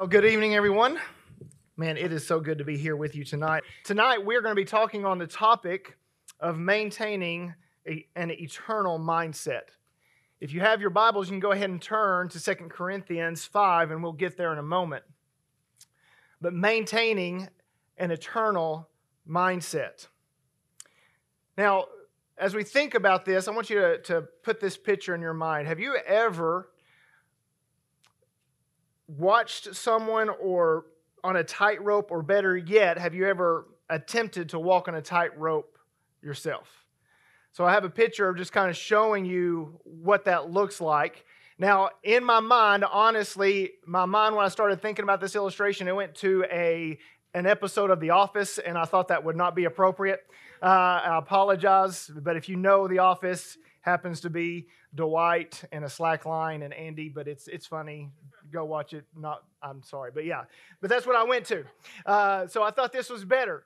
Well, good evening, everyone. Man, it is so good to be here with you tonight. Tonight, we're going to be talking on the topic of maintaining a, an eternal mindset. If you have your Bibles, you can go ahead and turn to 2 Corinthians 5, and we'll get there in a moment. But maintaining an eternal mindset. Now, as we think about this, I want you to, to put this picture in your mind. Have you ever watched someone or on a tightrope, or better yet, have you ever attempted to walk on a tightrope yourself? So I have a picture of just kind of showing you what that looks like. Now, in my mind, honestly, my mind when I started thinking about this illustration, it went to a an episode of The Office, and I thought that would not be appropriate. Uh, I apologize, but if you know The Office, happens to be Dwight and a slack line and Andy, but it's it's funny go watch it. Not, I'm sorry, but yeah, but that's what I went to. Uh, so I thought this was better.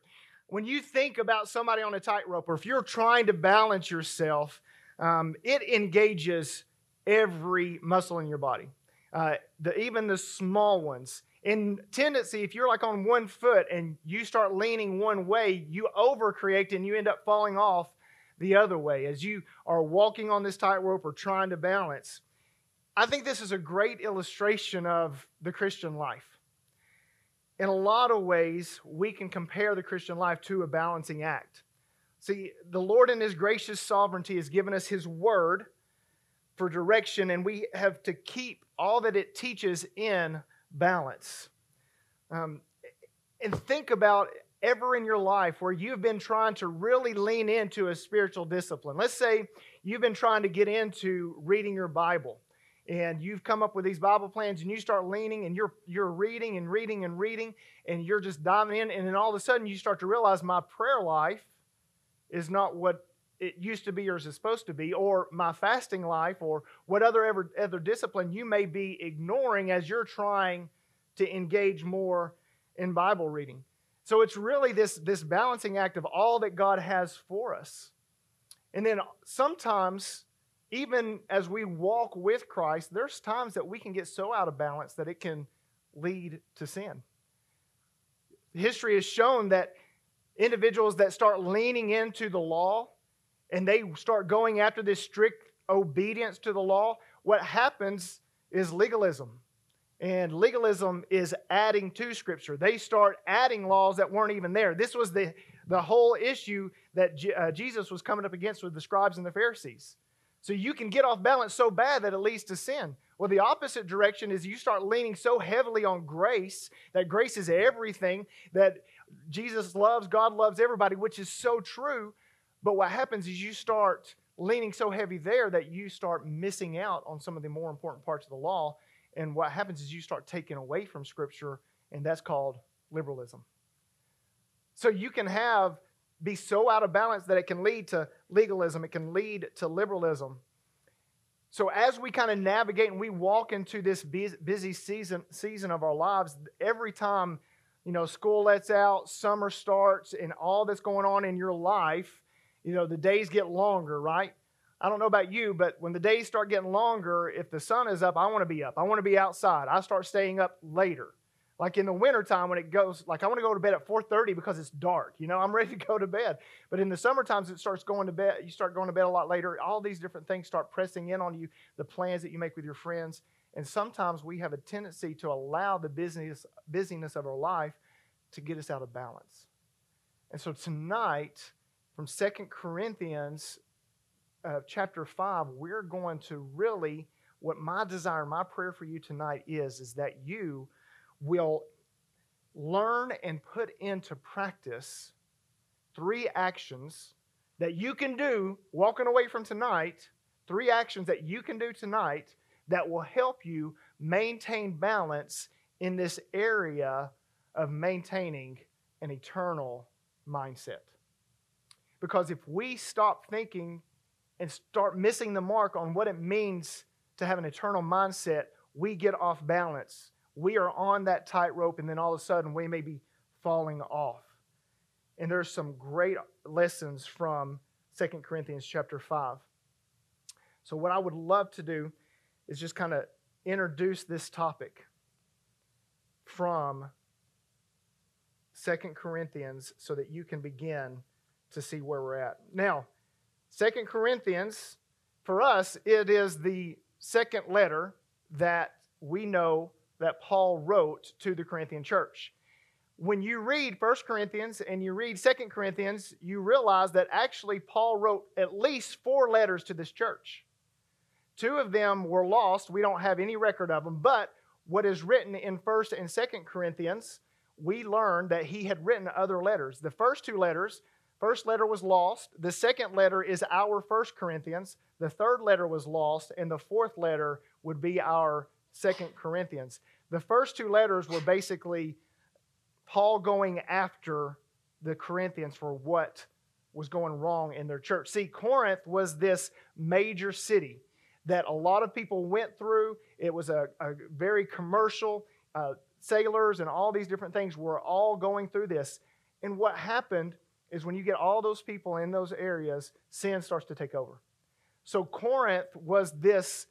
When you think about somebody on a tightrope, or if you're trying to balance yourself, um, it engages every muscle in your body, uh, the, even the small ones. In tendency, if you're like on one foot and you start leaning one way, you overcorrect and you end up falling off the other way as you are walking on this tightrope or trying to balance. I think this is a great illustration of the Christian life. In a lot of ways, we can compare the Christian life to a balancing act. See, the Lord in His gracious sovereignty has given us His word for direction, and we have to keep all that it teaches in balance. Um, and think about ever in your life where you've been trying to really lean into a spiritual discipline. Let's say you've been trying to get into reading your Bible and you've come up with these Bible plans and you start leaning and you're you're reading and reading and reading and you're just diving in and then all of a sudden you start to realize my prayer life is not what it used to be or is supposed to be or my fasting life or what other ever, other discipline you may be ignoring as you're trying to engage more in Bible reading. So it's really this, this balancing act of all that God has for us. And then sometimes even as we walk with Christ, there's times that we can get so out of balance that it can lead to sin. History has shown that individuals that start leaning into the law and they start going after this strict obedience to the law, what happens is legalism. And legalism is adding to Scripture. They start adding laws that weren't even there. This was the, the whole issue that uh, Jesus was coming up against with the scribes and the Pharisees. So you can get off balance so bad that it leads to sin. Well, the opposite direction is you start leaning so heavily on grace that grace is everything, that Jesus loves, God loves everybody, which is so true. But what happens is you start leaning so heavy there that you start missing out on some of the more important parts of the law. And what happens is you start taking away from Scripture, and that's called liberalism. So you can have be so out of balance that it can lead to legalism, it can lead to liberalism. So as we kind of navigate and we walk into this busy season season of our lives, every time you know school lets out, summer starts, and all that's going on in your life, you know the days get longer, right? I don't know about you, but when the days start getting longer, if the sun is up, I want to be up. I want to be outside. I start staying up later. Like in the wintertime when it goes, like I want to go to bed at 4:30 because it's dark. You know, I'm ready to go to bed. But in the summer times, it starts going to bed. You start going to bed a lot later. All these different things start pressing in on you. The plans that you make with your friends, and sometimes we have a tendency to allow the business busyness of our life to get us out of balance. And so tonight, from Second Corinthians uh, chapter five, we're going to really what my desire, my prayer for you tonight is, is that you will learn and put into practice three actions that you can do walking away from tonight, three actions that you can do tonight that will help you maintain balance in this area of maintaining an eternal mindset. Because if we stop thinking and start missing the mark on what it means to have an eternal mindset, we get off balance we are on that tightrope, and then all of a sudden we may be falling off. And there's some great lessons from 2 Corinthians chapter 5. So, what I would love to do is just kind of introduce this topic. from Second Corinthians so that you can begin to see where we're at. Now, Second Corinthians, for us, it is the second letter that we know that Paul wrote to the Corinthian church. When you read First Corinthians and you read Second Corinthians, you realize that actually Paul wrote at least four letters to this church. Two of them were lost. We don't have any record of them, but what is written in 1st and 2nd Corinthians, we learn that he had written other letters. The first two letters, first letter was lost, the second letter is our 1st Corinthians, the third letter was lost, and the fourth letter would be our 2nd Corinthians. The first two letters were basically Paul going after the Corinthians for what was going wrong in their church. See, Corinth was this major city that a lot of people went through. It was a, a very commercial, uh, sailors and all these different things were all going through this. And what happened is when you get all those people in those areas, sin starts to take over. So Corinth was this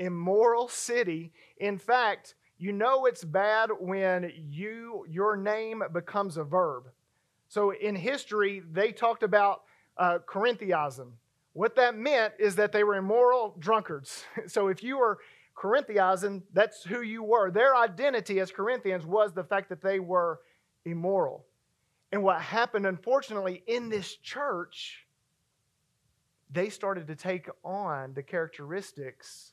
immoral city. In fact, you know it's bad when you your name becomes a verb. So in history, they talked about uh, Corinthianism. What that meant is that they were immoral drunkards. So if you were Corinthianizing, that's who you were. Their identity as Corinthians was the fact that they were immoral. And what happened, unfortunately, in this church, they started to take on the characteristics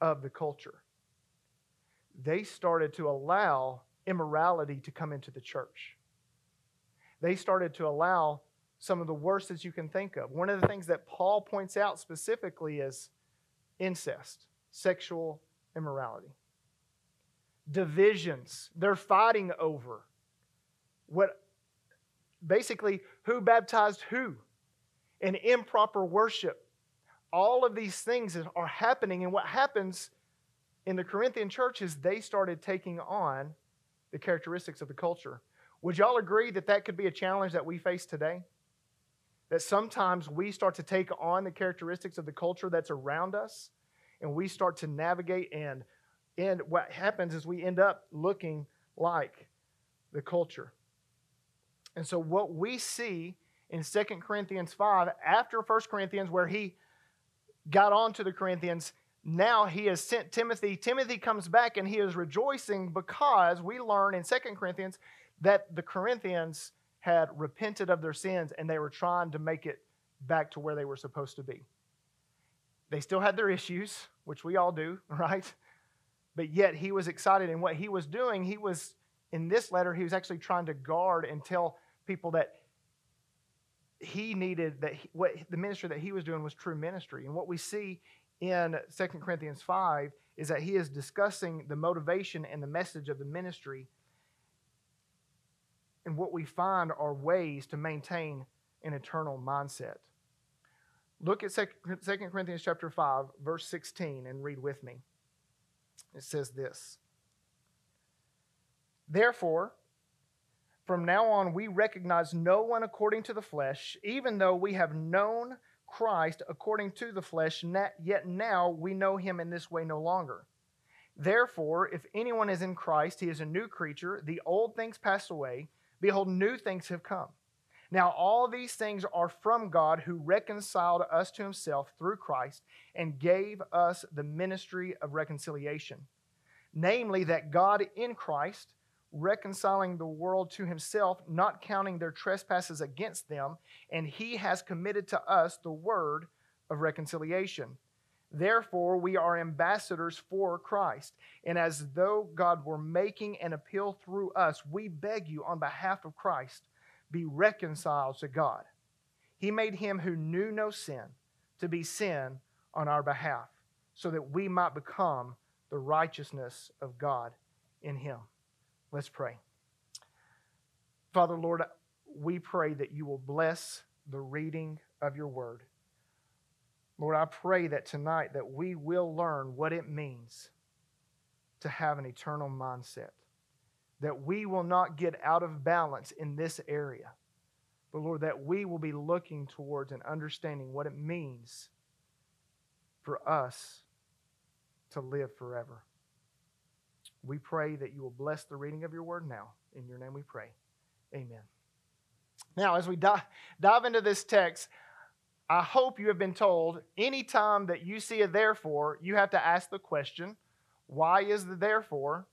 of the culture. They started to allow immorality to come into the church. They started to allow some of the worst that you can think of. One of the things that Paul points out specifically is incest, sexual immorality, divisions. They're fighting over what basically who baptized who, and improper worship. All of these things are happening, and what happens in the Corinthian church is they started taking on the characteristics of the culture. Would y'all agree that that could be a challenge that we face today? that sometimes we start to take on the characteristics of the culture that's around us and we start to navigate and and what happens is we end up looking like the culture. And so what we see in 2 Corinthians 5 after 1 Corinthians where he got on to the Corinthians now he has sent Timothy. Timothy comes back and he is rejoicing because we learn in 2 Corinthians that the Corinthians had repented of their sins and they were trying to make it back to where they were supposed to be. They still had their issues, which we all do, right? But yet he was excited. And what he was doing, he was, in this letter, he was actually trying to guard and tell people that he needed, that he, what the ministry that he was doing was true ministry. And what we see in 2 Corinthians 5 is that he is discussing the motivation and the message of the ministry and what we find are ways to maintain an eternal mindset. Look at 2 Corinthians chapter 5, verse 16, and read with me. It says this Therefore, from now on, we recognize no one according to the flesh, even though we have known Christ according to the flesh, yet now we know him in this way no longer. Therefore, if anyone is in Christ, he is a new creature. The old things pass away Behold, new things have come. Now, all these things are from God who reconciled us to himself through Christ and gave us the ministry of reconciliation. Namely, that God in Christ, reconciling the world to himself, not counting their trespasses against them, and he has committed to us the word of reconciliation. Therefore, we are ambassadors for Christ. And as though God were making an appeal through us, we beg you on behalf of Christ, be reconciled to God. He made him who knew no sin to be sin on our behalf, so that we might become the righteousness of God in him. Let's pray. Father, Lord, we pray that you will bless the reading of your word. Lord, I pray that tonight that we will learn what it means to have an eternal mindset. That we will not get out of balance in this area. But Lord, that we will be looking towards and understanding what it means for us to live forever. We pray that you will bless the reading of your word now. In your name we pray. Amen. Now, as we dive, into this text, I hope you have been told anytime that you see a therefore, you have to ask the question, why is the therefore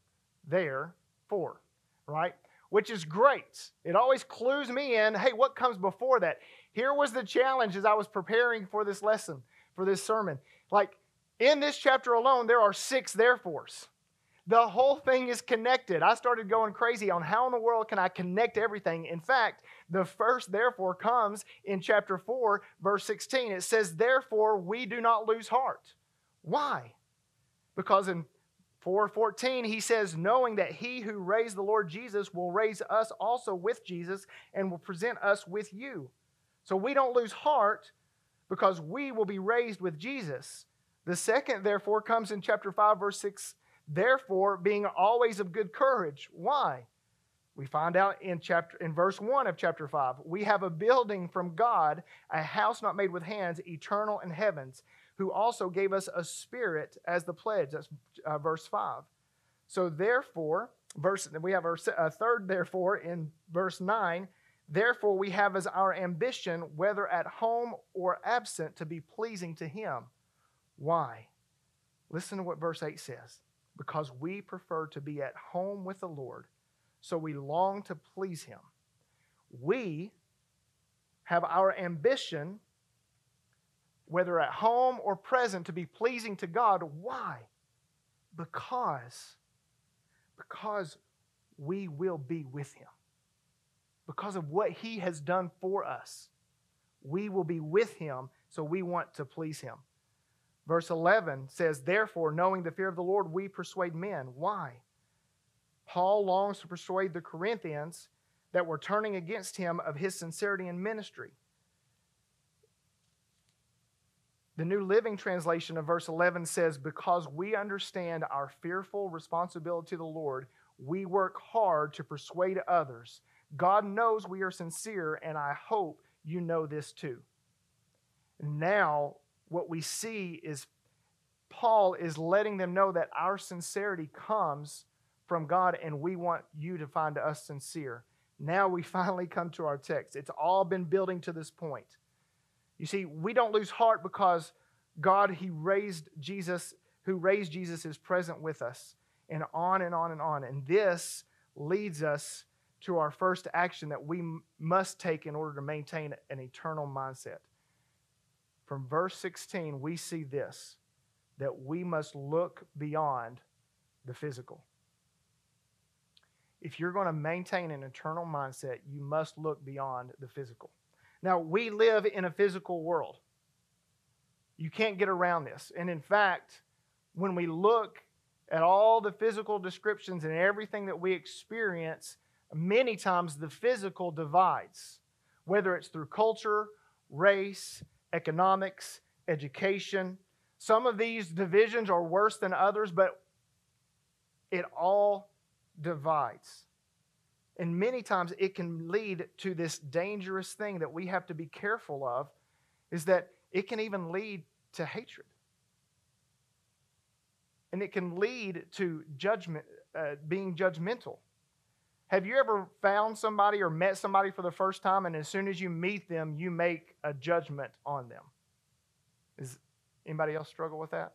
there for? Right? Which is great. It always clues me in hey, what comes before that? Here was the challenge as I was preparing for this lesson, for this sermon. Like in this chapter alone, there are six therefores. The whole thing is connected. I started going crazy on how in the world can I connect everything. In fact, the first therefore comes in chapter 4, verse 16. It says, Therefore, we do not lose heart. Why? Because in 4:14 he says knowing that he who raised the Lord Jesus will raise us also with Jesus and will present us with you. So we don't lose heart because we will be raised with Jesus. The second therefore comes in chapter 5 verse 6 Therefore, being always of good courage. Why? We find out in chapter in verse 1 of chapter 5. We have a building from God, a house not made with hands, eternal in heavens, who also gave us a spirit as the pledge. That's uh, verse 5. So therefore, verse we have our a third therefore in verse 9. Therefore, we have as our ambition, whether at home or absent, to be pleasing to Him. Why? Listen to what verse 8 says because we prefer to be at home with the Lord, so we long to please Him. We have our ambition, whether at home or present, to be pleasing to God. Why? Because, because we will be with Him. Because of what He has done for us. We will be with Him, so we want to please Him. Verse 11 says, Therefore, knowing the fear of the Lord, we persuade men. Why? Paul longs to persuade the Corinthians that were turning against him of his sincerity in ministry. The New Living Translation of verse 11 says, Because we understand our fearful responsibility to the Lord, we work hard to persuade others. God knows we are sincere, and I hope you know this too. Now, what we see is Paul is letting them know that our sincerity comes from God and we want you to find us sincere. Now we finally come to our text. It's all been building to this point. You see, we don't lose heart because God, He raised Jesus, who raised Jesus, is present with us, and on and on and on. And this leads us to our first action that we must take in order to maintain an eternal mindset from verse 16, we see this that we must look beyond the physical. If you're going to maintain an eternal mindset, you must look beyond the physical. Now, we live in a physical world. You can't get around this. And in fact, when we look at all the physical descriptions and everything that we experience, many times the physical divides, whether it's through culture, race, economics, education. Some of these divisions are worse than others, but it all divides. And many times it can lead to this dangerous thing that we have to be careful of is that it can even lead to hatred. And it can lead to judgment, uh, being judgmental. Have you ever found somebody or met somebody for the first time, and as soon as you meet them, you make a judgment on them? Is anybody else struggle with that?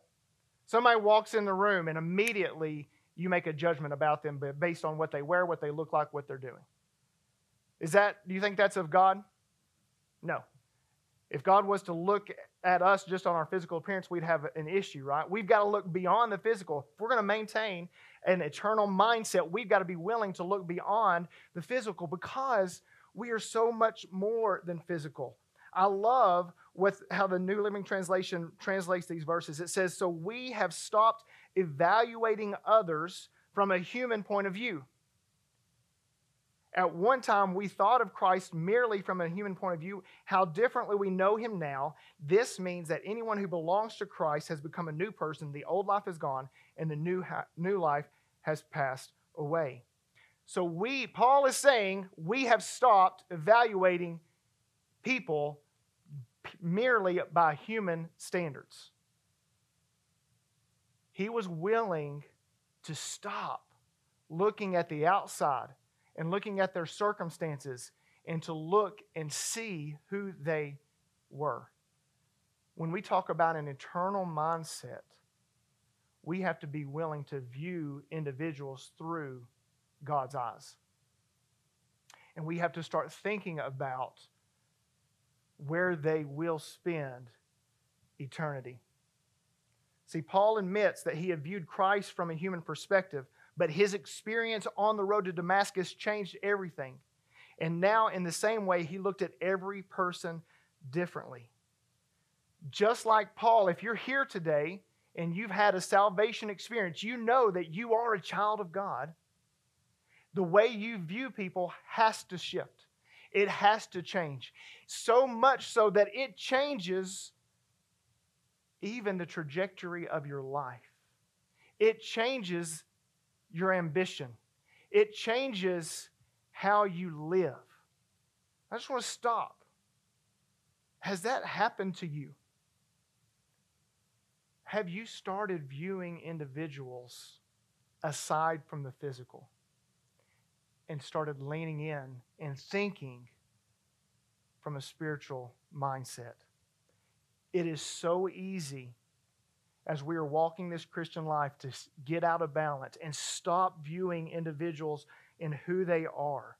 Somebody walks in the room, and immediately you make a judgment about them based on what they wear, what they look like, what they're doing. Is that, do you think that's of God? No. If God was to look at us just on our physical appearance, we'd have an issue, right? We've got to look beyond the physical. If we're going to maintain an eternal mindset, we've got to be willing to look beyond the physical because we are so much more than physical. I love what, how the New Living Translation translates these verses. It says, So we have stopped evaluating others from a human point of view. At one time, we thought of Christ merely from a human point of view. How differently we know him now. This means that anyone who belongs to Christ has become a new person. The old life is gone, and the new, ha- new life has passed away. So, we, Paul is saying, we have stopped evaluating people merely by human standards. He was willing to stop looking at the outside and looking at their circumstances and to look and see who they were. When we talk about an eternal mindset, we have to be willing to view individuals through God's eyes. And we have to start thinking about where they will spend eternity. See, Paul admits that he had viewed Christ from a human perspective, but his experience on the road to Damascus changed everything. And now, in the same way, he looked at every person differently. Just like Paul, if you're here today and you've had a salvation experience, you know that you are a child of God. The way you view people has to shift, it has to change. So much so that it changes even the trajectory of your life. It changes your ambition, it changes how you live. I just want to stop. Has that happened to you? Have you started viewing individuals aside from the physical and started leaning in and thinking from a spiritual mindset? It is so easy as we are walking this Christian life to get out of balance and stop viewing individuals in who they are.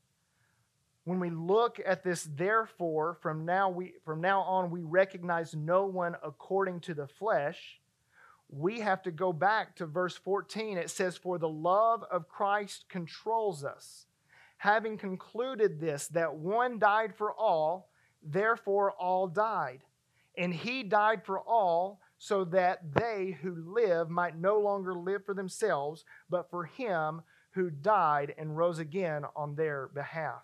When we look at this, therefore, from now, we, from now on, we recognize no one according to the flesh. We have to go back to verse 14. It says, For the love of Christ controls us. Having concluded this, that one died for all, therefore all died. And he died for all so that they who live might no longer live for themselves, but for him who died and rose again on their behalf.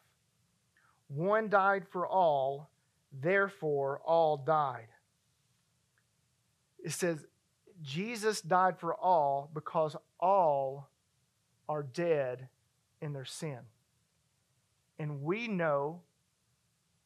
One died for all, therefore all died. It says, Jesus died for all because all are dead in their sin. And we know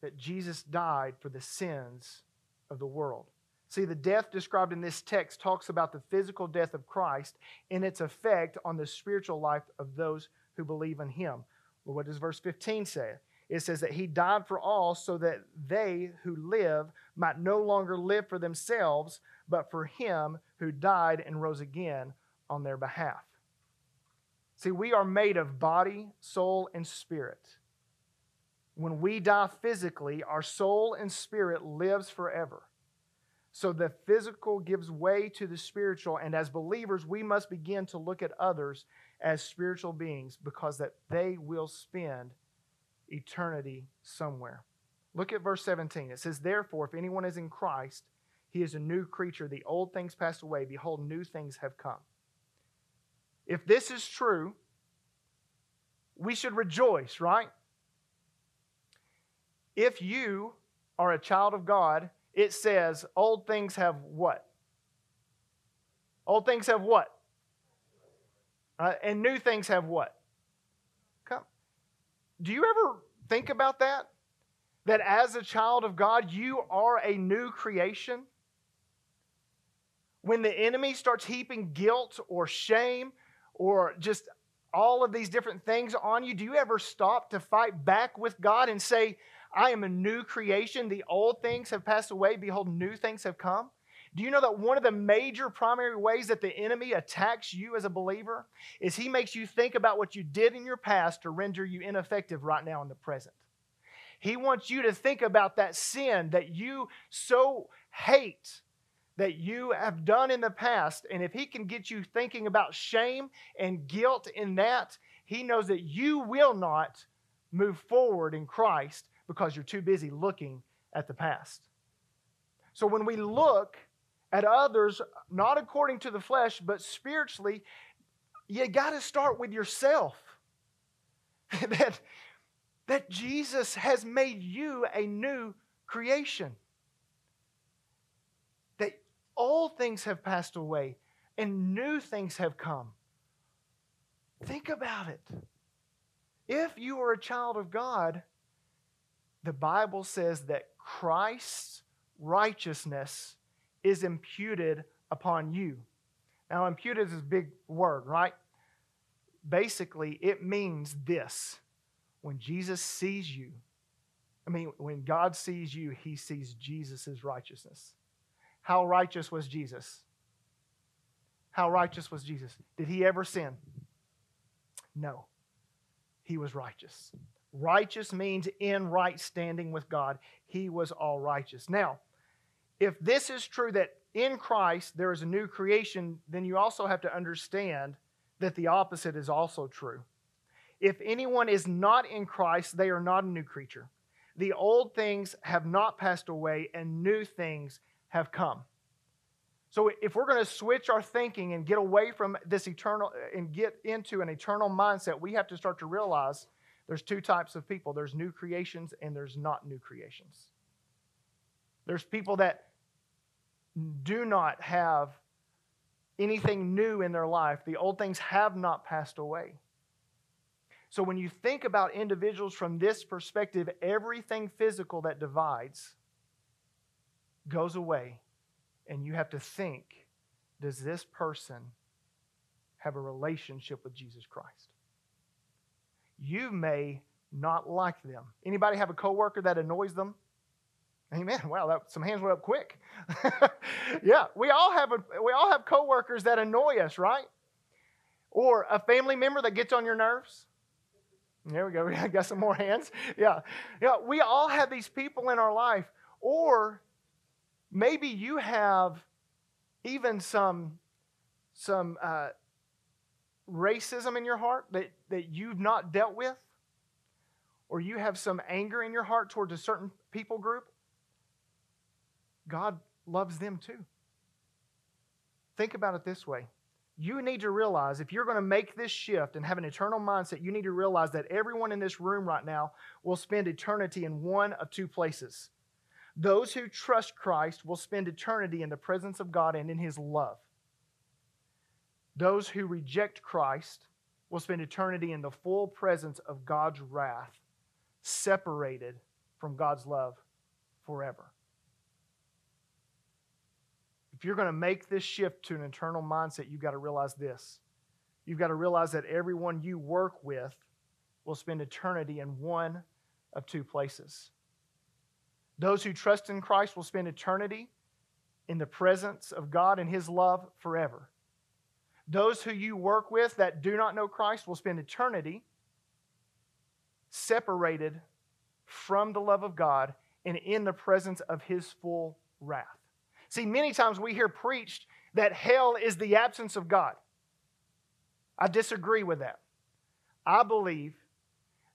that Jesus died for the sins of the world. See, the death described in this text talks about the physical death of Christ and its effect on the spiritual life of those who believe in him. Well, what does verse 15 say? It says that he died for all so that they who live might no longer live for themselves, but for him who died and rose again on their behalf. See, we are made of body, soul, and spirit. When we die physically, our soul and spirit lives forever. So the physical gives way to the spiritual, and as believers, we must begin to look at others as spiritual beings because that they will spend eternity somewhere. Look at verse 17. It says, Therefore, if anyone is in Christ, he is a new creature. The old things passed away. Behold, new things have come. If this is true, we should rejoice, right? If you are a child of God it says, Old things have what? Old things have what? Uh, and new things have what? Come. Do you ever think about that? That as a child of God, you are a new creation? When the enemy starts heaping guilt or shame or just all of these different things on you, do you ever stop to fight back with God and say, I am a new creation. The old things have passed away. Behold, new things have come. Do you know that one of the major primary ways that the enemy attacks you as a believer is he makes you think about what you did in your past to render you ineffective right now in the present? He wants you to think about that sin that you so hate that you have done in the past. And if he can get you thinking about shame and guilt in that, he knows that you will not move forward in Christ because you're too busy looking at the past. So when we look at others, not according to the flesh, but spiritually, you got to start with yourself. that, that Jesus has made you a new creation. That all things have passed away and new things have come. Think about it. If you are a child of God, the Bible says that Christ's righteousness is imputed upon you. Now, imputed is a big word, right? basically, it means this when Jesus sees you, I mean, when God sees you, he sees Jesus' righteousness. How righteous was Jesus? How righteous was Jesus? Did he ever sin? No. He was righteous. Righteous means in right standing with God. He was all righteous. Now, if this is true that in Christ there is a new creation, then you also have to understand that the opposite is also true. If anyone is not in Christ, they are not a new creature. The old things have not passed away, and new things have come. So, if we're going to switch our thinking and get away from this eternal and get into an eternal mindset, we have to start to realize there's two types of people there's new creations and there's not new creations. There's people that do not have anything new in their life, the old things have not passed away. So when you think about individuals from this perspective, everything physical that divides goes away, and you have to think does this person have a relationship with Jesus Christ? You may not like them. Anybody have a coworker that annoys them? Amen. Wow, that, some hands went up quick. yeah, we all have a, we all have coworkers that annoy us, right? Or a family member that gets on your nerves. There we go. We got some more hands. Yeah. Yeah, we all have these people in our life. Or maybe you have even some some uh, racism in your heart that, that you've not dealt with, or you have some anger in your heart towards a certain people group, God loves them too. Think about it this way you need to realize if you're going to make this shift and have an eternal mindset, you need to realize that everyone in this room right now will spend eternity in one of two places. Those who trust Christ will spend eternity in the presence of God and in His love. Those who reject Christ will spend eternity in the full presence of God's wrath, separated from God's love forever. If you're going to make this shift to an eternal mindset, you've got to realize this. You've got to realize that everyone you work with will spend eternity in one of two places. Those who trust in Christ will spend eternity in the presence of God and His love forever. Those who you work with that do not know Christ will spend eternity separated from the love of God and in the presence of His full wrath. See, many times we hear preached that hell is the absence of God. I disagree with that. I believe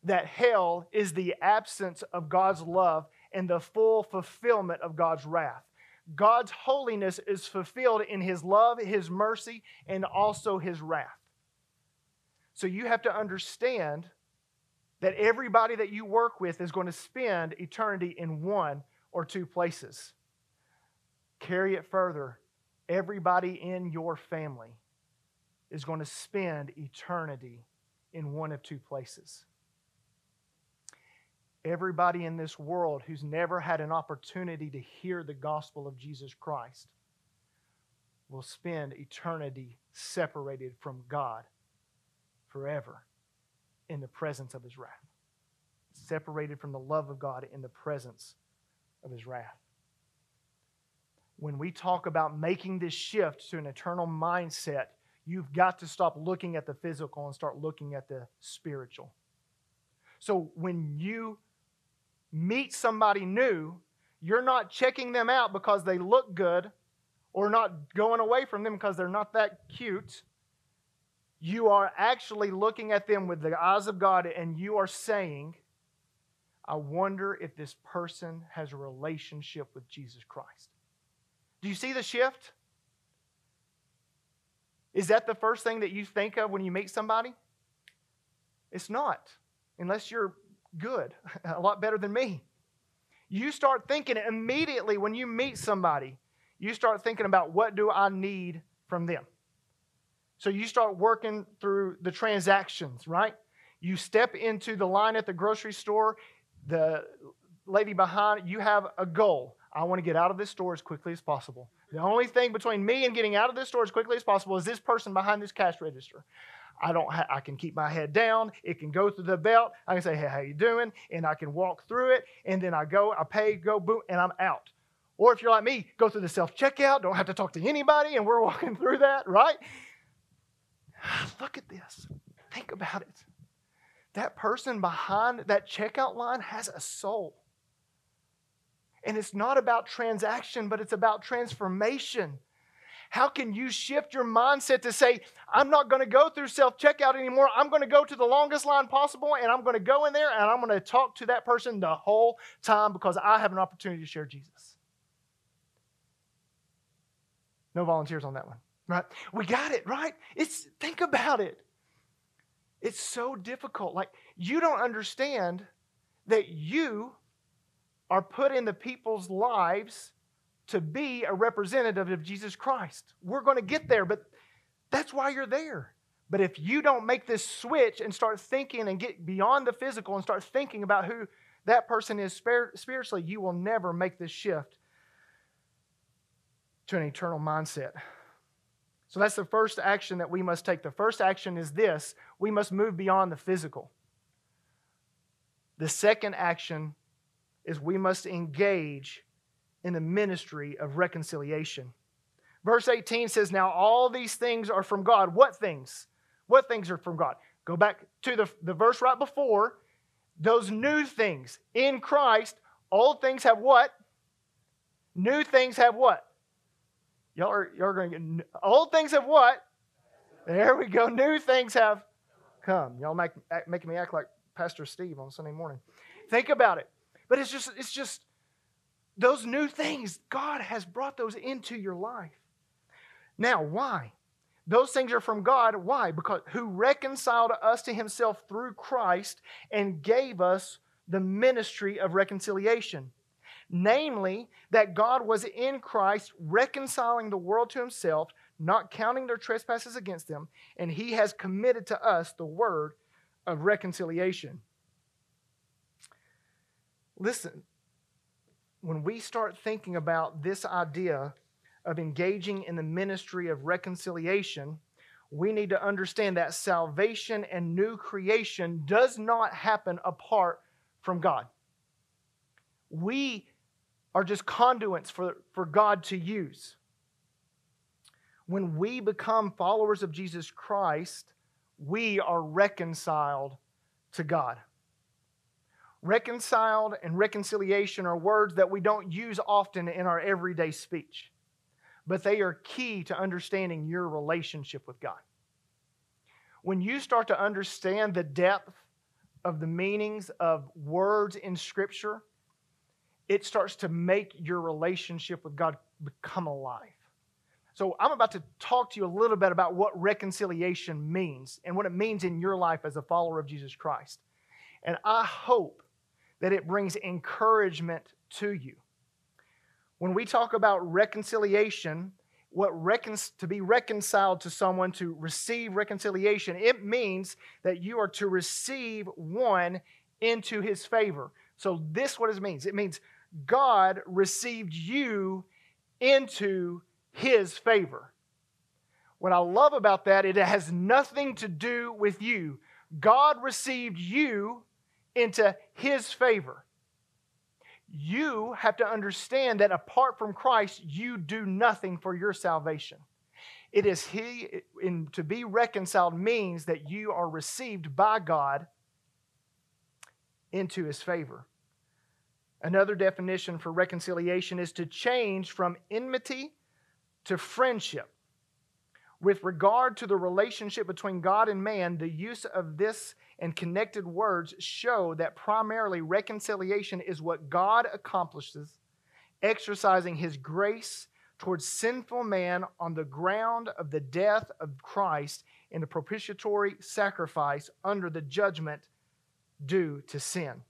that hell is the absence of God's love and the full fulfillment of God's wrath. God's holiness is fulfilled in His love, His mercy, and also His wrath. So you have to understand that everybody that you work with is going to spend eternity in one or two places. Carry it further. Everybody in your family is going to spend eternity in one of two places. Everybody in this world who's never had an opportunity to hear the gospel of Jesus Christ will spend eternity separated from God forever in the presence of his wrath. Separated from the love of God in the presence of his wrath when we talk about making this shift to an eternal mindset, you've got to stop looking at the physical and start looking at the spiritual. So when you meet somebody new, you're not checking them out because they look good or not going away from them because they're not that cute. You are actually looking at them with the eyes of God and you are saying, I wonder if this person has a relationship with Jesus Christ. Do you see the shift? Is that the first thing that you think of when you meet somebody? It's not, unless you're good, a lot better than me. You start thinking immediately when you meet somebody, you start thinking about what do I need from them. So you start working through the transactions, right? You step into the line at the grocery store, the lady behind, you have a goal. I want to get out of this store as quickly as possible. The only thing between me and getting out of this store as quickly as possible is this person behind this cash register. I don't. Ha- I can keep my head down. It can go through the belt. I can say, "Hey, how you doing?" And I can walk through it. And then I go. I pay. Go boom, and I'm out. Or if you're like me, go through the self checkout. Don't have to talk to anybody, and we're walking through that, right? Look at this. Think about it. That person behind that checkout line has a soul. And it's not about transaction, but it's about transformation. How can you shift your mindset to say, I'm not going to go through self checkout anymore. I'm going to go to the longest line possible and I'm going to go in there and I'm going to talk to that person the whole time because I have an opportunity to share Jesus. No volunteers on that one, right? We got it, right? It's think about it. It's so difficult. Like you don't understand that you are put in the people's lives to be a representative of Jesus Christ. We're going to get there, but that's why you're there. But if you don't make this switch and start thinking and get beyond the physical and start thinking about who that person is spiritually, you will never make this shift to an eternal mindset. So that's the first action that we must take. The first action is this we must move beyond the physical. The second action is we must engage in the ministry of reconciliation. Verse 18 says, Now all these things are from God. What things? What things are from God? Go back to the, the verse right before. Those new things in Christ, old things have what? New things have what? Y'all are, y'all are going to get, old things have what? There we go. New things have come. Y'all make, making me act like Pastor Steve on Sunday morning. Think about it. But it's just, it's just those new things, God has brought those into your life. Now, why? Those things are from God. Why? Because who reconciled us to himself through Christ and gave us the ministry of reconciliation. Namely, that God was in Christ reconciling the world to himself, not counting their trespasses against them, and he has committed to us the word of reconciliation. Listen, when we start thinking about this idea of engaging in the ministry of reconciliation, we need to understand that salvation and new creation does not happen apart from God. We are just conduits for, for God to use. When we become followers of Jesus Christ, we are reconciled to God. Reconciled and reconciliation are words that we don't use often in our everyday speech, but they are key to understanding your relationship with God. When you start to understand the depth of the meanings of words in Scripture, it starts to make your relationship with God become alive. So, I'm about to talk to you a little bit about what reconciliation means and what it means in your life as a follower of Jesus Christ. And I hope that it brings encouragement to you. When we talk about reconciliation, what recon- to be reconciled to someone, to receive reconciliation, it means that you are to receive one into his favor. So, this what it means. It means God received you into his favor. What I love about that, it has nothing to do with you. God received you into his favor. You have to understand that apart from Christ, you do nothing for your salvation. It is He, in, to be reconciled means that you are received by God into His favor. Another definition for reconciliation is to change from enmity to friendship. With regard to the relationship between God and man, the use of this and connected words show that primarily reconciliation is what God accomplishes, exercising his grace towards sinful man on the ground of the death of Christ in the propitiatory sacrifice under the judgment due to sin.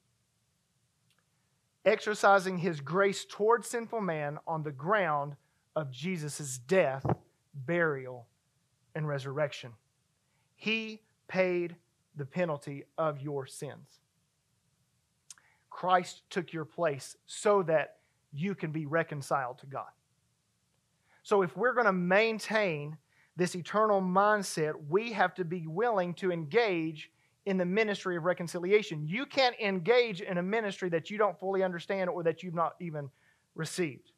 Exercising his grace towards sinful man on the ground of Jesus' death, burial, and resurrection. He paid the penalty of your sins. Christ took your place so that you can be reconciled to God. So, if we're going to maintain this eternal mindset, we have to be willing to engage in the ministry of reconciliation. You can't engage in a ministry that you don't fully understand or that you've not even received.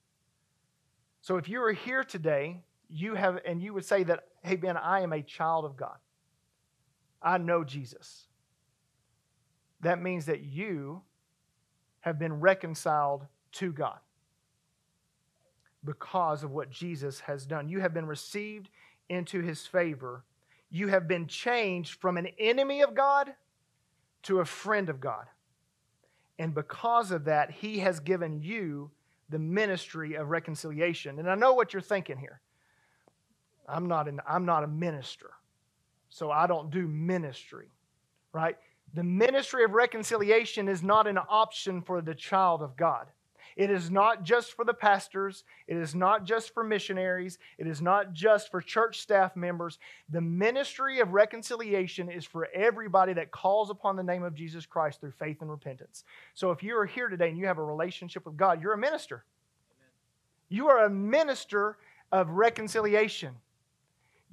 So if you are here today, you have and you would say that, hey Ben, I am a child of God. I know Jesus. That means that you have been reconciled to God because of what Jesus has done. You have been received into his favor. You have been changed from an enemy of God to a friend of God. And because of that, he has given you the ministry of reconciliation. And I know what you're thinking here. I'm not, an, I'm not a minister, so I don't do ministry, right? The ministry of reconciliation is not an option for the child of God. It is not just for the pastors. It is not just for missionaries. It is not just for church staff members. The ministry of reconciliation is for everybody that calls upon the name of Jesus Christ through faith and repentance. So if you are here today and you have a relationship with God, you're a minister. Amen. You are a minister of reconciliation.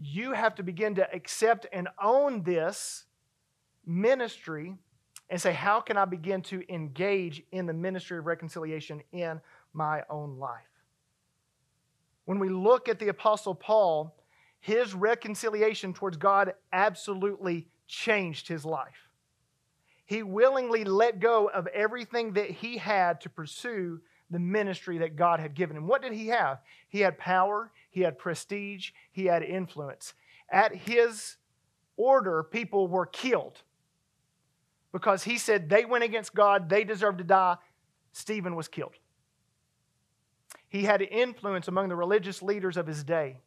You have to begin to accept and own this ministry and say, How can I begin to engage in the ministry of reconciliation in my own life? When we look at the Apostle Paul, his reconciliation towards God absolutely changed his life. He willingly let go of everything that he had to pursue the ministry that God had given him. What did he have? He had power, he had prestige, he had influence. At his order, people were killed because he said they went against God, they deserved to die. Stephen was killed. He had influence among the religious leaders of his day.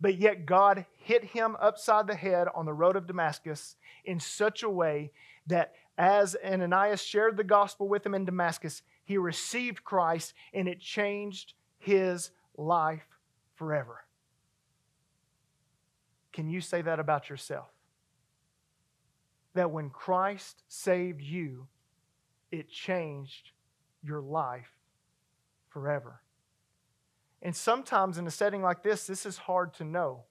But yet, God hit him upside the head on the road of Damascus in such a way that as Ananias shared the gospel with him in Damascus, he received Christ and it changed his life forever. Can you say that about yourself? that when Christ saved you, it changed your life forever. And sometimes in a setting like this, this is hard to know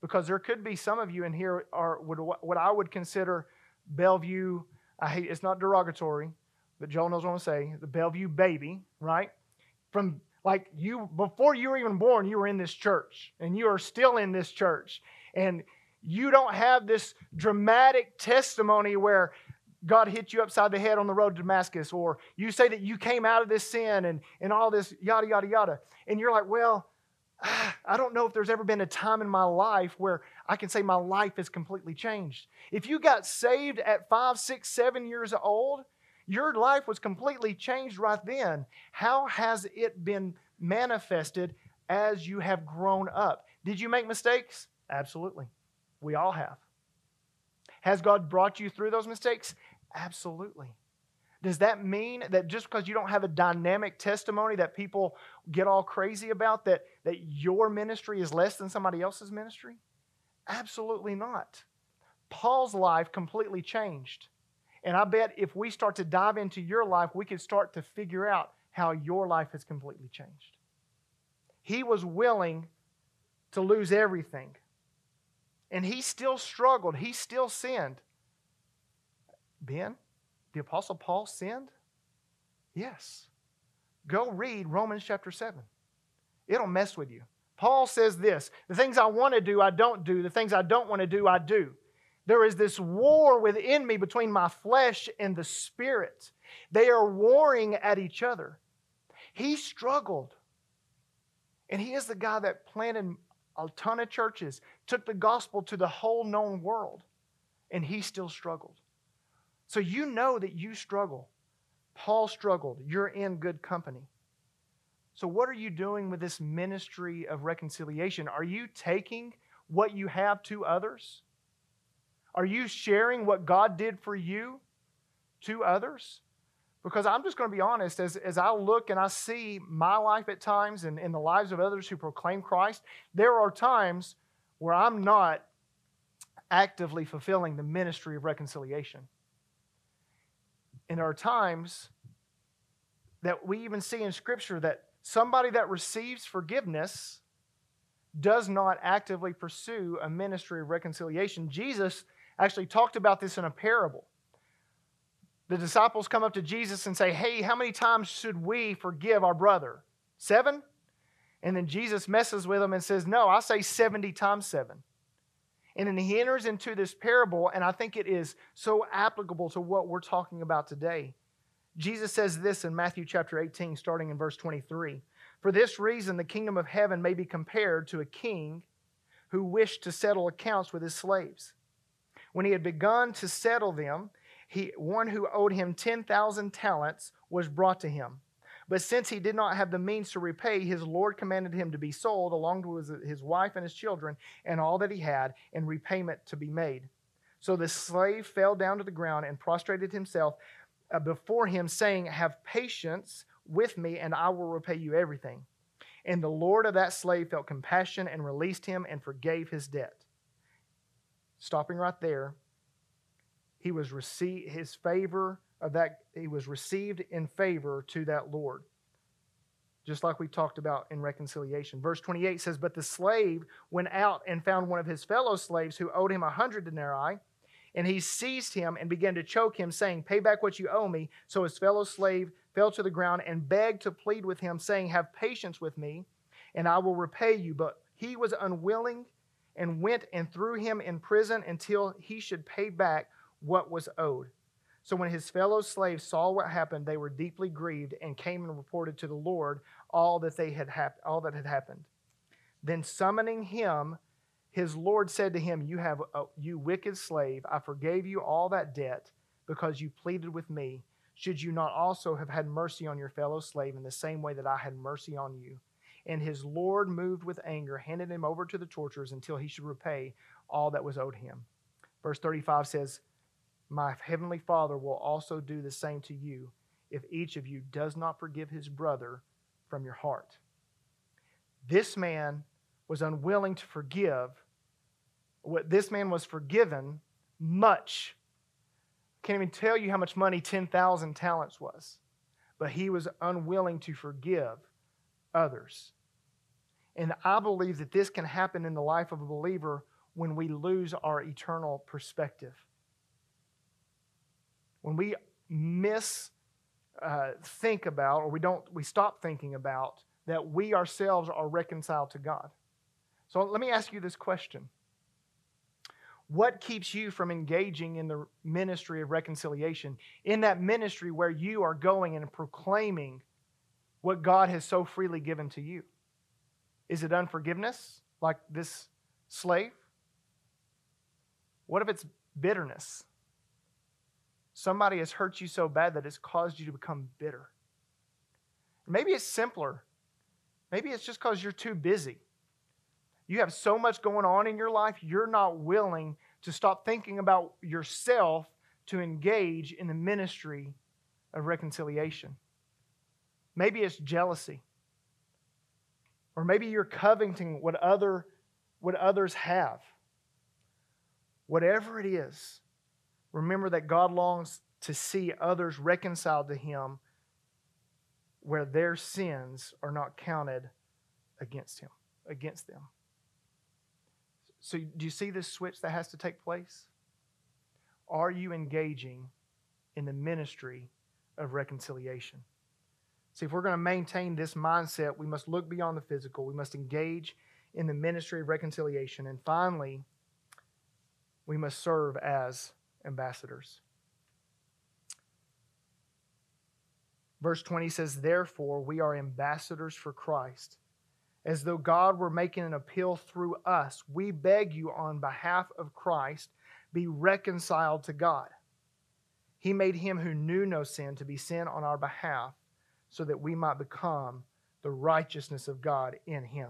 because there could be some of you in here are what I would consider Bellevue. I hate it's not derogatory, but Joel knows what I'm saying. The Bellevue baby, right? From like you before you were even born, you were in this church, and you are still in this church, and you don't have this dramatic testimony where God hit you upside the head on the road to Damascus, or you say that you came out of this sin and, and all this yada, yada, yada. And you're like, well, I don't know if there's ever been a time in my life where I can say my life has completely changed. If you got saved at five, six, seven years old, your life was completely changed right then. How has it been manifested as you have grown up? Did you make mistakes? Absolutely. We all have. Has God brought you through those mistakes? Absolutely. Does that mean that just because you don't have a dynamic testimony that people get all crazy about, that, that your ministry is less than somebody else's ministry? Absolutely not. Paul's life completely changed. And I bet if we start to dive into your life, we could start to figure out how your life has completely changed. He was willing to lose everything and he still struggled, he still sinned. Ben, the Apostle Paul sinned? Yes. Go read Romans chapter 7. It'll mess with you. Paul says this The things I want to do, I don't do. The things I don't want to do, I do. There is this war within me between my flesh and the spirit. They are warring at each other. He struggled. And he is the guy that planted a ton of churches, took the gospel to the whole known world, and he still struggled. So you know that you struggle. Paul struggled. You're in good company. So, what are you doing with this ministry of reconciliation? Are you taking what you have to others? Are you sharing what God did for you to others? Because I'm just going to be honest, as, as I look and I see my life at times and, in the lives of others who proclaim Christ, there are times where I'm not actively fulfilling the ministry of reconciliation. And there are times that we even see in Scripture that somebody that receives forgiveness does not actively pursue a ministry of reconciliation. Jesus actually talked about this in a parable. The disciples come up to Jesus and say, Hey, how many times should we forgive our brother? Seven? And then Jesus messes with them and says, No, I say 70 times seven. And then he enters into this parable, and I think it is so applicable to what we're talking about today. Jesus says this in Matthew chapter 18, starting in verse 23. For this reason, the kingdom of heaven may be compared to a king who wished to settle accounts with his slaves. When he had begun to settle them, he, one who owed him 10,000 talents was brought to him. But since he did not have the means to repay, his Lord commanded him to be sold, along with his wife and his children, and all that he had, and repayment to be made. So the slave fell down to the ground and prostrated himself uh, before him, saying, Have patience with me, and I will repay you everything. And the Lord of that slave felt compassion and released him and forgave his debt. Stopping right there, he was received his favor of that he was received in favor to that Lord. Just like we talked about in reconciliation. Verse 28 says, But the slave went out and found one of his fellow slaves who owed him a hundred denarii, and he seized him and began to choke him, saying, Pay back what you owe me. So his fellow slave fell to the ground and begged to plead with him, saying, Have patience with me, and I will repay you. But he was unwilling and went and threw him in prison until he should pay back what was owed. So when his fellow slaves saw what happened, they were deeply grieved and came and reported to the Lord all that they had hap- all that had happened. Then summoning him, his Lord said to him, "You have uh, you wicked slave, I forgave you all that debt because you pleaded with me. Should you not also have had mercy on your fellow slave in the same way that I had mercy on you?" And his Lord, moved with anger, handed him over to the torturers until he should repay all that was owed him. Verse 35 says, my heavenly Father will also do the same to you if each of you does not forgive his brother from your heart. This man was unwilling to forgive. What this man was forgiven much. Can't even tell you how much money 10,000 talents was. But he was unwilling to forgive others. And I believe that this can happen in the life of a believer when we lose our eternal perspective. When we miss uh, think about or we don't we stop thinking about that we ourselves are reconciled to god. So let me ask you this question. What keeps you from engaging in the ministry of reconciliation in that ministry where you are going and proclaiming what god has so freely given to you is it unforgiveness like this slave what if it's bitterness Somebody has hurt you so bad that it's caused you to become bitter. Maybe it's simpler. Maybe it's just because you're too busy. You have so much going on in your life, you're not willing to stop thinking about yourself to engage in the ministry of reconciliation. Maybe it's jealousy. Or maybe you're coveting what, other, what others have. Whatever it is, Remember that God longs to see others reconciled to Him where their sins are not counted against Him, against them. So, do you see this switch that has to take place? Are you engaging in the ministry of reconciliation? See, if we're going to maintain this mindset, we must look beyond the physical. We must engage in the ministry of reconciliation. And finally, we must serve as ambassadors. Verse 20 says, Therefore, we are ambassadors for Christ. As though God were making an appeal through us, we beg you on behalf of Christ, be reconciled to God. He made him who knew no sin to be sin on our behalf, so that we might become the righteousness of God in him.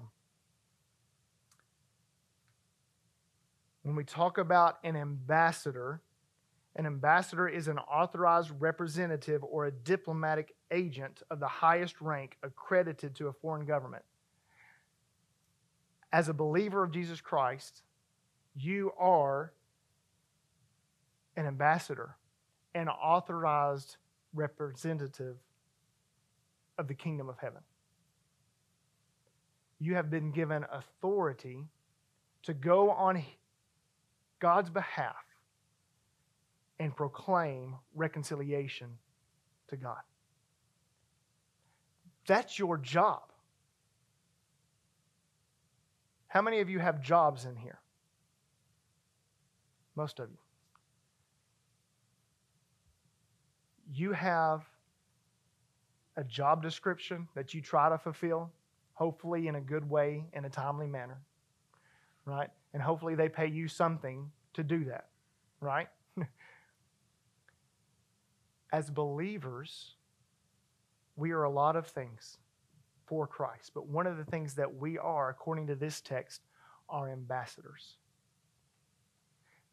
When we talk about an ambassador, an ambassador is an authorized representative or a diplomatic agent of the highest rank accredited to a foreign government. As a believer of Jesus Christ, you are an ambassador, an authorized representative of the kingdom of heaven. you have been given authority to go on God's behalf and proclaim reconciliation to God. That's your job. How many of you have jobs in here? Most of you. You have a job description that you try to fulfill, hopefully in a good way, in a timely manner, right? And hopefully they pay you something to do that, right? As believers, we are a lot of things for Christ. But one of the things that we are, according to this text, are ambassadors.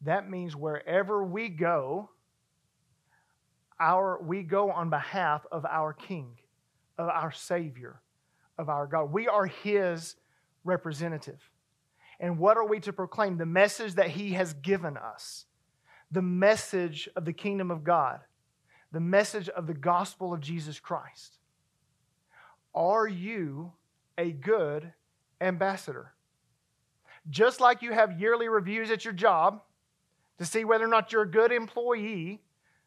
That means wherever we go, our, we go on behalf of our King, of our Savior, of our God. We are His representative. And what are we to proclaim? The message that He has given us, the message of the kingdom of God, the message of the gospel of Jesus Christ. Are you a good ambassador? Just like you have yearly reviews at your job to see whether or not you're a good employee,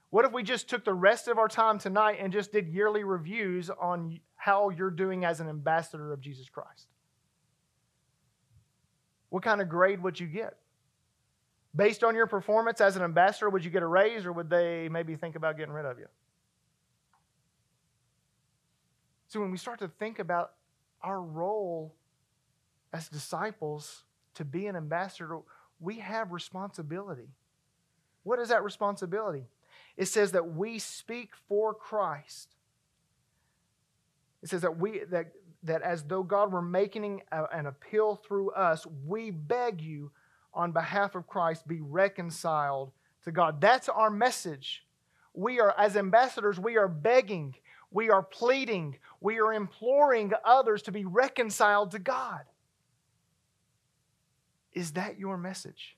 what if we just took the rest of our time tonight and just did yearly reviews on how you're doing as an ambassador of Jesus Christ? What kind of grade would you get? Based on your performance as an ambassador, would you get a raise or would they maybe think about getting rid of you? So when we start to think about our role as disciples to be an ambassador, we have responsibility. What is that responsibility? It says that we speak for Christ. It says that we that that as though God were making a, an appeal through us, we beg you on behalf of Christ be reconciled to God. That's our message. We are as ambassadors, we are begging we are pleading, we are imploring others to be reconciled to God. Is that your message?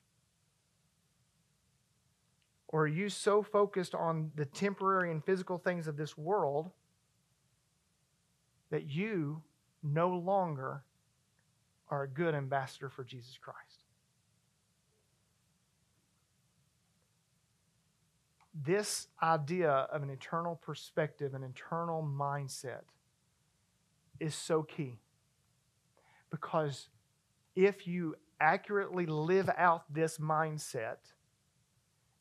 Or are you so focused on the temporary and physical things of this world that you no longer are a good ambassador for Jesus Christ? this idea of an eternal perspective, an eternal mindset, is so key. Because if you accurately live out this mindset,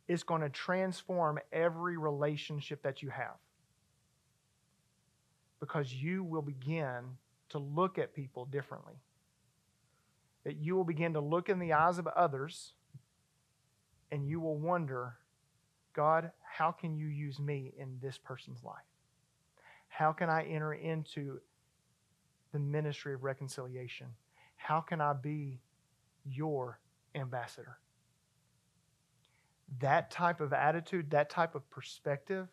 it's going to transform every relationship that you have. Because you will begin to look at people differently. That you will begin to look in the eyes of others and you will wonder God, how can you use me in this person's life? How can I enter into the ministry of reconciliation? How can I be your ambassador? That type of attitude, that type of perspective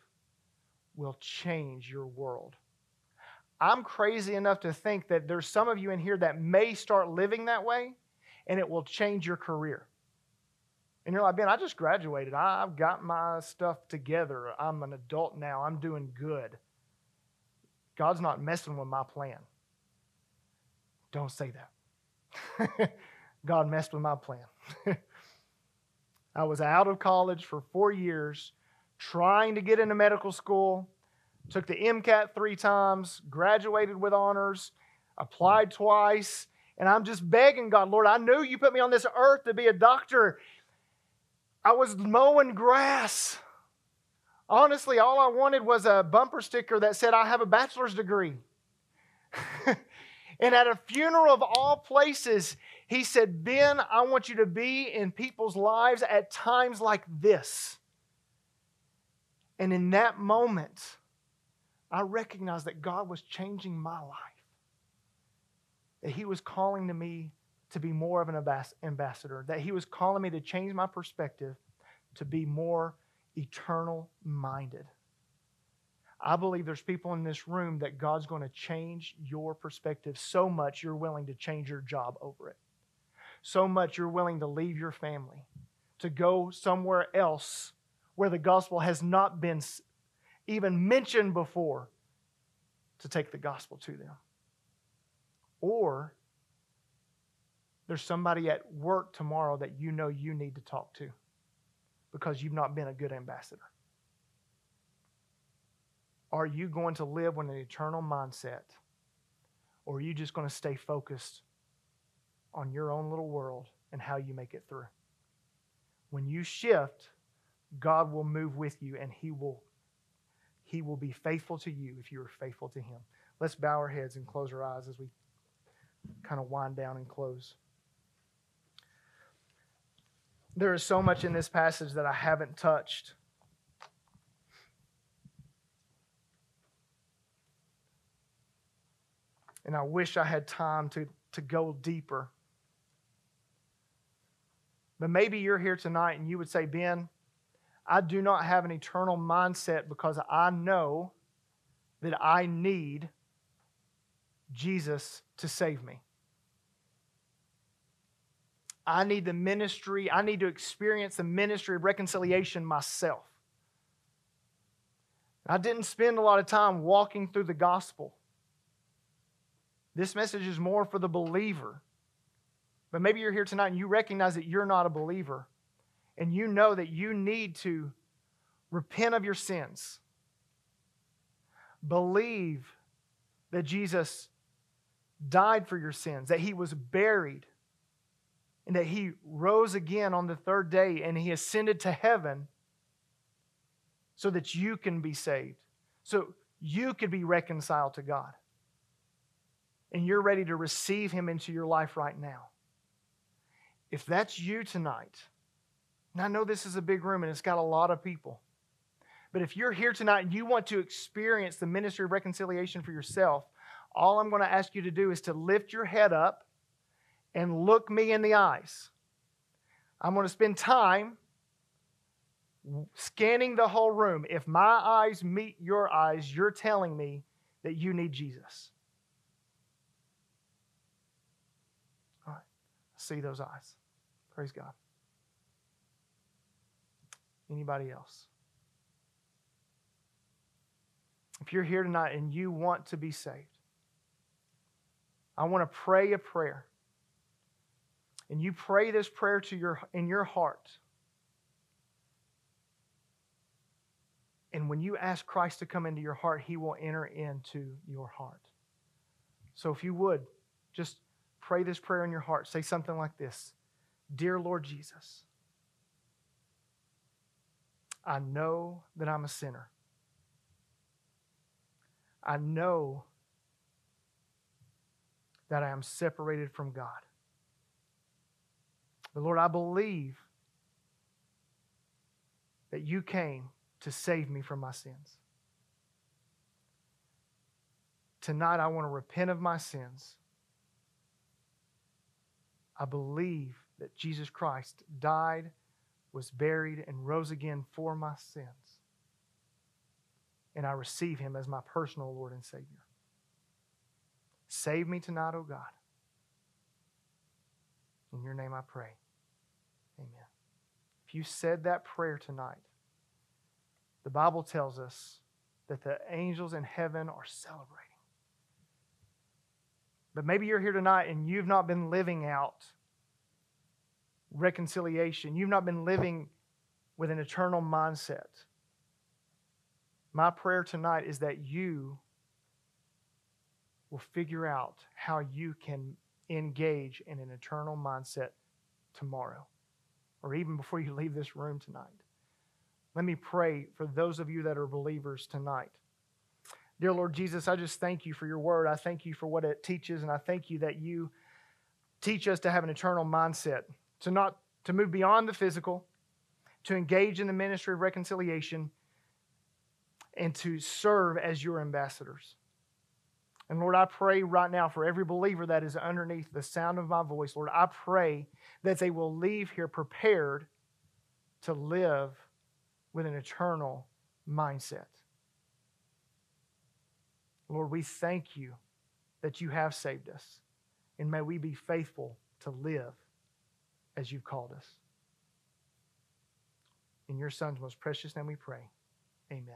will change your world. I'm crazy enough to think that there's some of you in here that may start living that way and it will change your career. And you're like, Ben, I just graduated. I've got my stuff together. I'm an adult now. I'm doing good. God's not messing with my plan. Don't say that. God messed with my plan. I was out of college for four years, trying to get into medical school, took the MCAT three times, graduated with honors, applied twice, and I'm just begging God, Lord, I knew you put me on this earth to be a doctor, I was mowing grass. Honestly, all I wanted was a bumper sticker that said, I have a bachelor's degree. and at a funeral of all places, he said, Ben, I want you to be in people's lives at times like this. And in that moment, I recognized that God was changing my life, that He was calling to me to be more of an ambassador, that He was calling me to change my perspective to be more eternal minded. I believe there's people in this room that God's going to change your perspective so much you're willing to change your job over it. So much you're willing to leave your family, to go somewhere else where the gospel has not been even mentioned before, to take the gospel to them. Or there's somebody at work tomorrow that you know you need to talk to because you've not been a good ambassador. Are you going to live with an eternal mindset? Or are you just going to stay focused on your own little world and how you make it through? When you shift, God will move with you and he will he will be faithful to you if you are faithful to him. Let's bow our heads and close our eyes as we kind of wind down and close. There is so much in this passage that I haven't touched. And I wish I had time to, to go deeper. But maybe you're here tonight and you would say, Ben, I do not have an eternal mindset because I know that I need Jesus to save me. I need the ministry, I need to experience the ministry of reconciliation myself. I didn't spend a lot of time walking through the gospel. This message is more for the believer. But maybe you're here tonight and you recognize that you're not a believer. And you know that you need to repent of your sins. Believe that Jesus died for your sins, that he was buried, and that he rose again on the third day and he ascended to heaven so that you can be saved, so you could be reconciled to God and you're ready to receive Him into your life right now, if that's you tonight, and I know this is a big room and it's got a lot of people, but if you're here tonight and you want to experience the ministry of reconciliation for yourself, all I'm going to ask you to do is to lift your head up and look me in the eyes. I'm going to spend time scanning the whole room. If my eyes meet your eyes, you're telling me that you need Jesus. All right, see those eyes. Praise God. Anybody else? If you're here tonight and you want to be saved, I want to pray a prayer. And you pray this prayer to your in your heart. And when you ask Christ to come into your heart, he will enter into your heart. So if you would, just Pray this prayer in your heart. Say something like this Dear Lord Jesus, I know that I'm a sinner. I know that I am separated from God. But Lord, I believe that you came to save me from my sins. Tonight, I want to repent of my sins I believe that Jesus Christ died, was buried, and rose again for my sins. And I receive him as my personal Lord and Savior. Save me tonight, O oh God. In your name I pray. Amen. If you said that prayer tonight, the Bible tells us that the angels in heaven are celebrating. But maybe you're here tonight and you've not been living out reconciliation. You've not been living with an eternal mindset. My prayer tonight is that you will figure out how you can engage in an eternal mindset tomorrow or even before you leave this room tonight. Let me pray for those of you that are believers tonight. Dear Lord Jesus, I just thank you for your word. I thank you for what it teaches, and I thank you that you teach us to have an eternal mindset, to not to move beyond the physical, to engage in the ministry of reconciliation, and to serve as your ambassadors. And Lord, I pray right now for every believer that is underneath the sound of my voice, Lord, I pray that they will leave here prepared to live with an eternal mindset. Lord, we thank you that you have saved us. And may we be faithful to live as you've called us. In your Son's most precious name we pray. Amen.